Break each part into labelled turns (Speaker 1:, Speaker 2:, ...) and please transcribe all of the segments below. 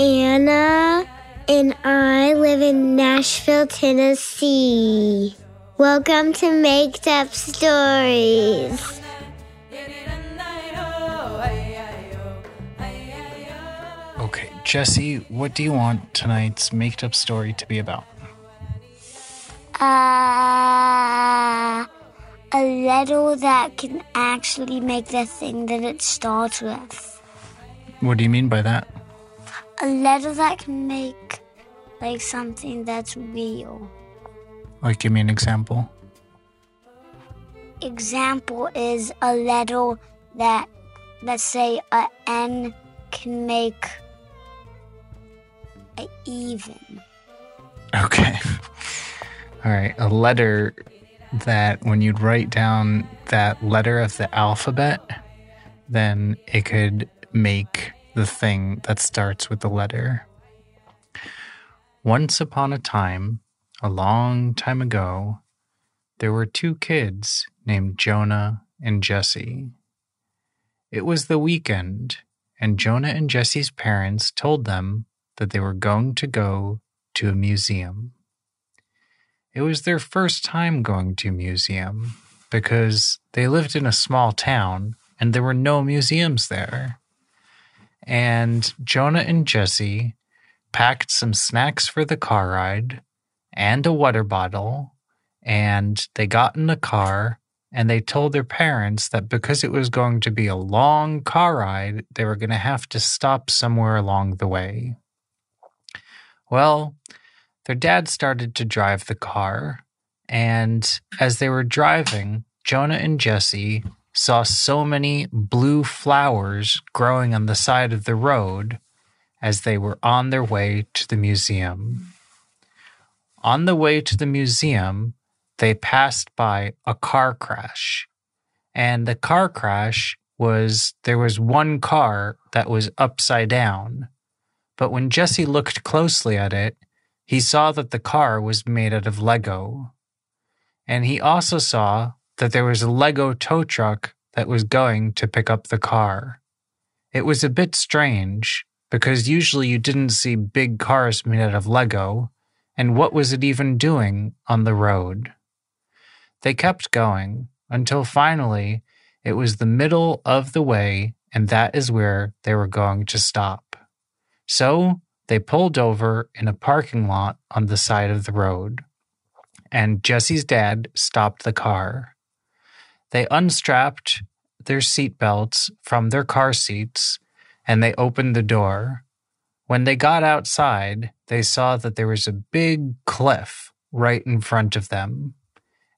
Speaker 1: Anna, and I live in Nashville, Tennessee. Welcome to Make Up Stories.
Speaker 2: Okay, Jesse, what do you want tonight's made up story to be about?
Speaker 1: Uh, a letter that can actually make the thing that it starts with.
Speaker 2: What do you mean by that?
Speaker 1: A letter that can make like something that's real.
Speaker 2: Like, give me an example.
Speaker 1: Example is a letter that, let's say, a N can make a even.
Speaker 2: Okay. All right, a letter that when you'd write down that letter of the alphabet, then it could make the thing that starts with the letter. Once upon a time, a long time ago, there were two kids named Jonah and Jesse. It was the weekend, and Jonah and Jesse's parents told them that they were going to go to a museum. It was their first time going to a museum because they lived in a small town and there were no museums there. And Jonah and Jesse packed some snacks for the car ride and a water bottle. And they got in the car and they told their parents that because it was going to be a long car ride, they were going to have to stop somewhere along the way. Well, their dad started to drive the car. And as they were driving, Jonah and Jesse saw so many blue flowers growing on the side of the road as they were on their way to the museum. On the way to the museum, they passed by a car crash. And the car crash was there was one car that was upside down. But when Jesse looked closely at it, he saw that the car was made out of Lego. And he also saw that there was a Lego tow truck that was going to pick up the car. It was a bit strange because usually you didn't see big cars made out of Lego, and what was it even doing on the road? They kept going until finally it was the middle of the way, and that is where they were going to stop. So they pulled over in a parking lot on the side of the road, and Jesse's dad stopped the car. They unstrapped their seatbelts from their car seats and they opened the door. When they got outside, they saw that there was a big cliff right in front of them.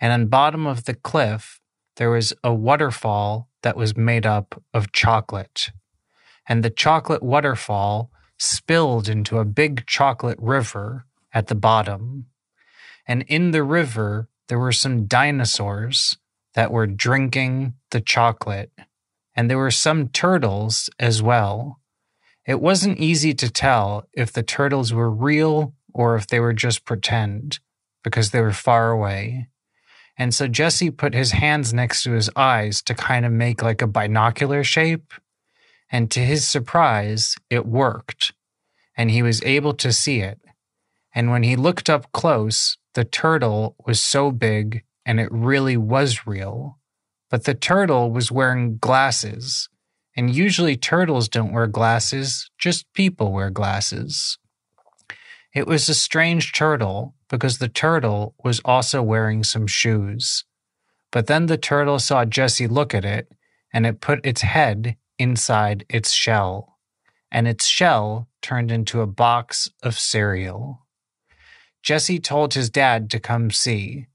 Speaker 2: And on bottom of the cliff, there was a waterfall that was made up of chocolate. And the chocolate waterfall spilled into a big chocolate river at the bottom. And in the river, there were some dinosaurs that were drinking the chocolate, and there were some turtles as well. It wasn't easy to tell if the turtles were real or if they were just pretend because they were far away. And so Jesse put his hands next to his eyes to kind of make like a binocular shape. And to his surprise, it worked. And he was able to see it. And when he looked up close, the turtle was so big and it really was real. But the turtle was wearing glasses. And usually turtles don't wear glasses, just people wear glasses. It was a strange turtle because the turtle was also wearing some shoes. But then the turtle saw Jesse look at it and it put its head inside its shell. And its shell turned into a box of cereal. Jesse told his dad to come see,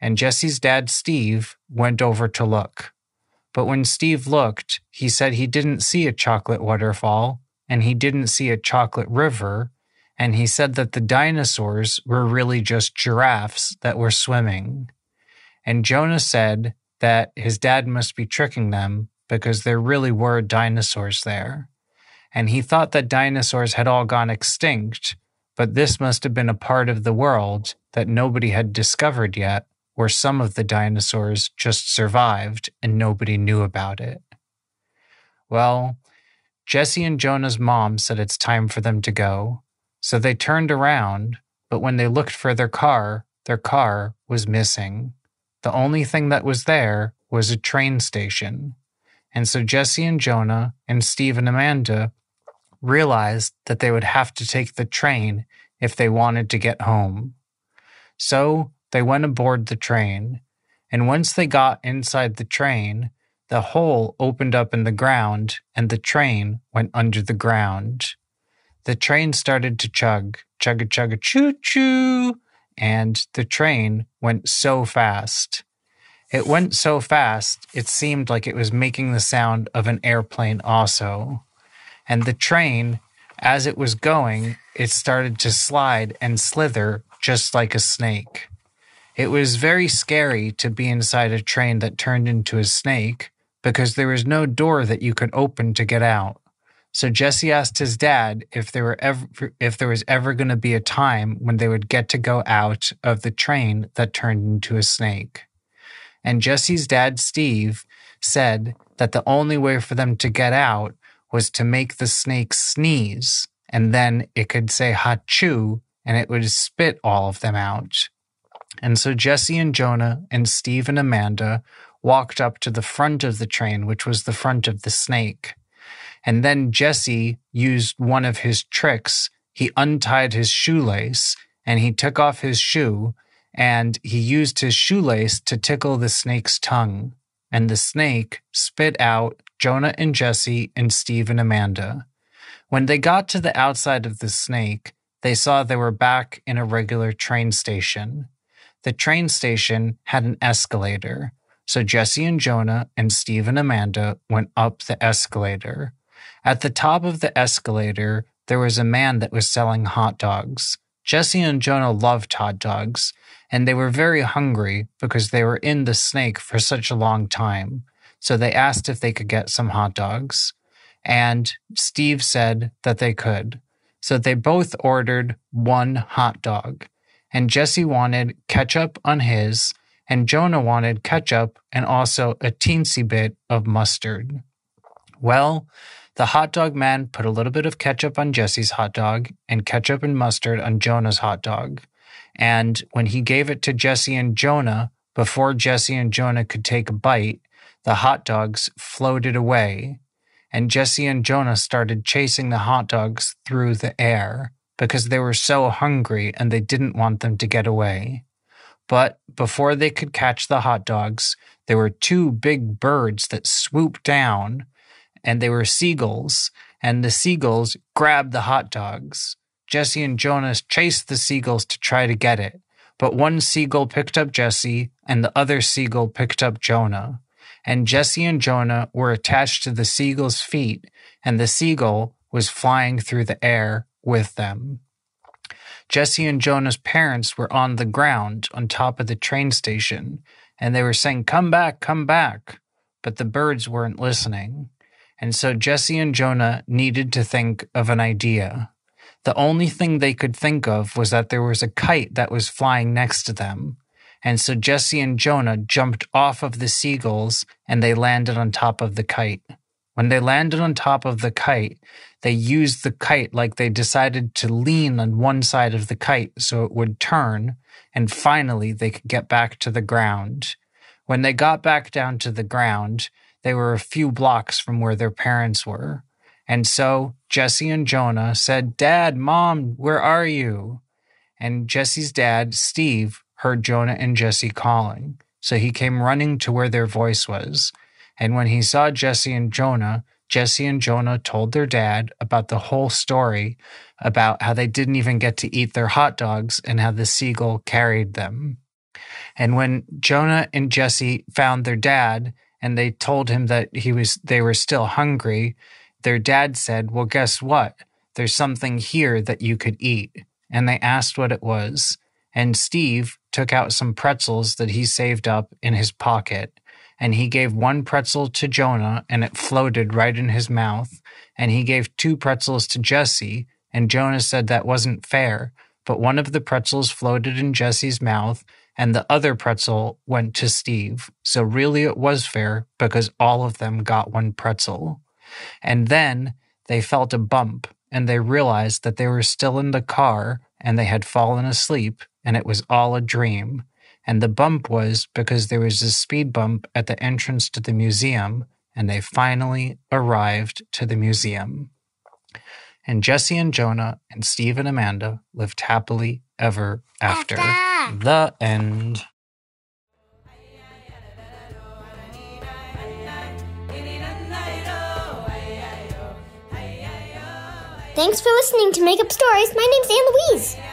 Speaker 2: and Jesse's dad, Steve, went over to look. But when Steve looked, he said he didn't see a chocolate waterfall and he didn't see a chocolate river. And he said that the dinosaurs were really just giraffes that were swimming. And Jonah said that his dad must be tricking them because there really were dinosaurs there. And he thought that dinosaurs had all gone extinct, but this must have been a part of the world that nobody had discovered yet where some of the dinosaurs just survived and nobody knew about it. Well, Jesse and Jonah's mom said it's time for them to go. So they turned around, but when they looked for their car, their car was missing. The only thing that was there was a train station. And so Jesse and Jonah and Steve and Amanda realized that they would have to take the train if they wanted to get home. So they went aboard the train, and once they got inside the train, the hole opened up in the ground and the train went under the ground. The train started to chug, chug a chug a choo choo, and the train went so fast. It went so fast, it seemed like it was making the sound of an airplane also. And the train, as it was going, it started to slide and slither just like a snake. It was very scary to be inside a train that turned into a snake because there was no door that you could open to get out. So Jesse asked his dad if there were ever if there was ever going to be a time when they would get to go out of the train that turned into a snake. And Jesse's dad Steve said that the only way for them to get out was to make the snake sneeze and then it could say hachoo and it would spit all of them out. And so Jesse and Jonah and Steve and Amanda walked up to the front of the train, which was the front of the snake. And then Jesse used one of his tricks. He untied his shoelace and he took off his shoe and he used his shoelace to tickle the snake's tongue. And the snake spit out Jonah and Jesse and Steve and Amanda. When they got to the outside of the snake, they saw they were back in a regular train station. The train station had an escalator, so Jesse and Jonah and Steve and Amanda went up the escalator. At the top of the escalator, there was a man that was selling hot dogs. Jesse and Jonah loved hot dogs, and they were very hungry because they were in the snake for such a long time. So they asked if they could get some hot dogs. And Steve said that they could. So they both ordered one hot dog and Jesse wanted ketchup on his, and Jonah wanted ketchup and also a teensy bit of mustard. Well, the hot dog man put a little bit of ketchup on Jesse's hot dog and ketchup and mustard on Jonah's hot dog. And when he gave it to Jesse and Jonah, before Jesse and Jonah could take a bite, the hot dogs floated away. And Jesse and Jonah started chasing the hot dogs through the air because they were so hungry and they didn't want them to get away. But before they could catch the hot dogs, there were two big birds that swooped down, and they were seagulls, and the seagulls grabbed the hot dogs. Jesse and Jonas chased the seagulls to try to get it, but one seagull picked up Jesse, and the other seagull picked up Jonah. And Jesse and Jonah were attached to the seagull's feet, and the seagull was flying through the air with them. Jesse and Jonah's parents were on the ground on top of the train station, and they were saying, Come back, come back. But the birds weren't listening. And so Jesse and Jonah needed to think of an idea. The only thing they could think of was that there was a kite that was flying next to them. And so Jesse and Jonah jumped off of the seagulls and they landed on top of the kite. When they landed on top of the kite, they used the kite like they decided to lean on one side of the kite so it would turn, and finally they could get back to the ground. When they got back down to the ground, they were a few blocks from where their parents were. And so Jesse and Jonah said, Dad, Mom, where are you? And Jesse's dad, Steve, heard Jonah and Jesse calling. So he came running to where their voice was. And when he saw Jesse and Jonah, Jesse and Jonah told their dad about the whole story about how they didn't even get to eat their hot dogs and how the seagull carried them. And when Jonah and Jesse found their dad and they told him that he was they were still hungry, their dad said, "Well, guess what? There's something here that you could eat." And they asked what it was. And Steve took out some pretzels that he saved up in his pocket and he gave one pretzel to Jonah, and it floated right in his mouth. And he gave two pretzels to Jesse, and Jonah said that wasn't fair. But one of the pretzels floated in Jesse's mouth, and the other pretzel went to Steve. So really, it was fair because all of them got one pretzel. And then they felt a bump and they realized that they were still in the car and they had fallen asleep and it was all a dream. And the bump was because there was a speed bump at the entrance to the museum and they finally arrived to the museum. And Jesse and Jonah and Steve and Amanda lived happily ever after.
Speaker 1: After.
Speaker 2: The end.
Speaker 3: Thanks for listening to Make Up Stories. My name's Anne Louise.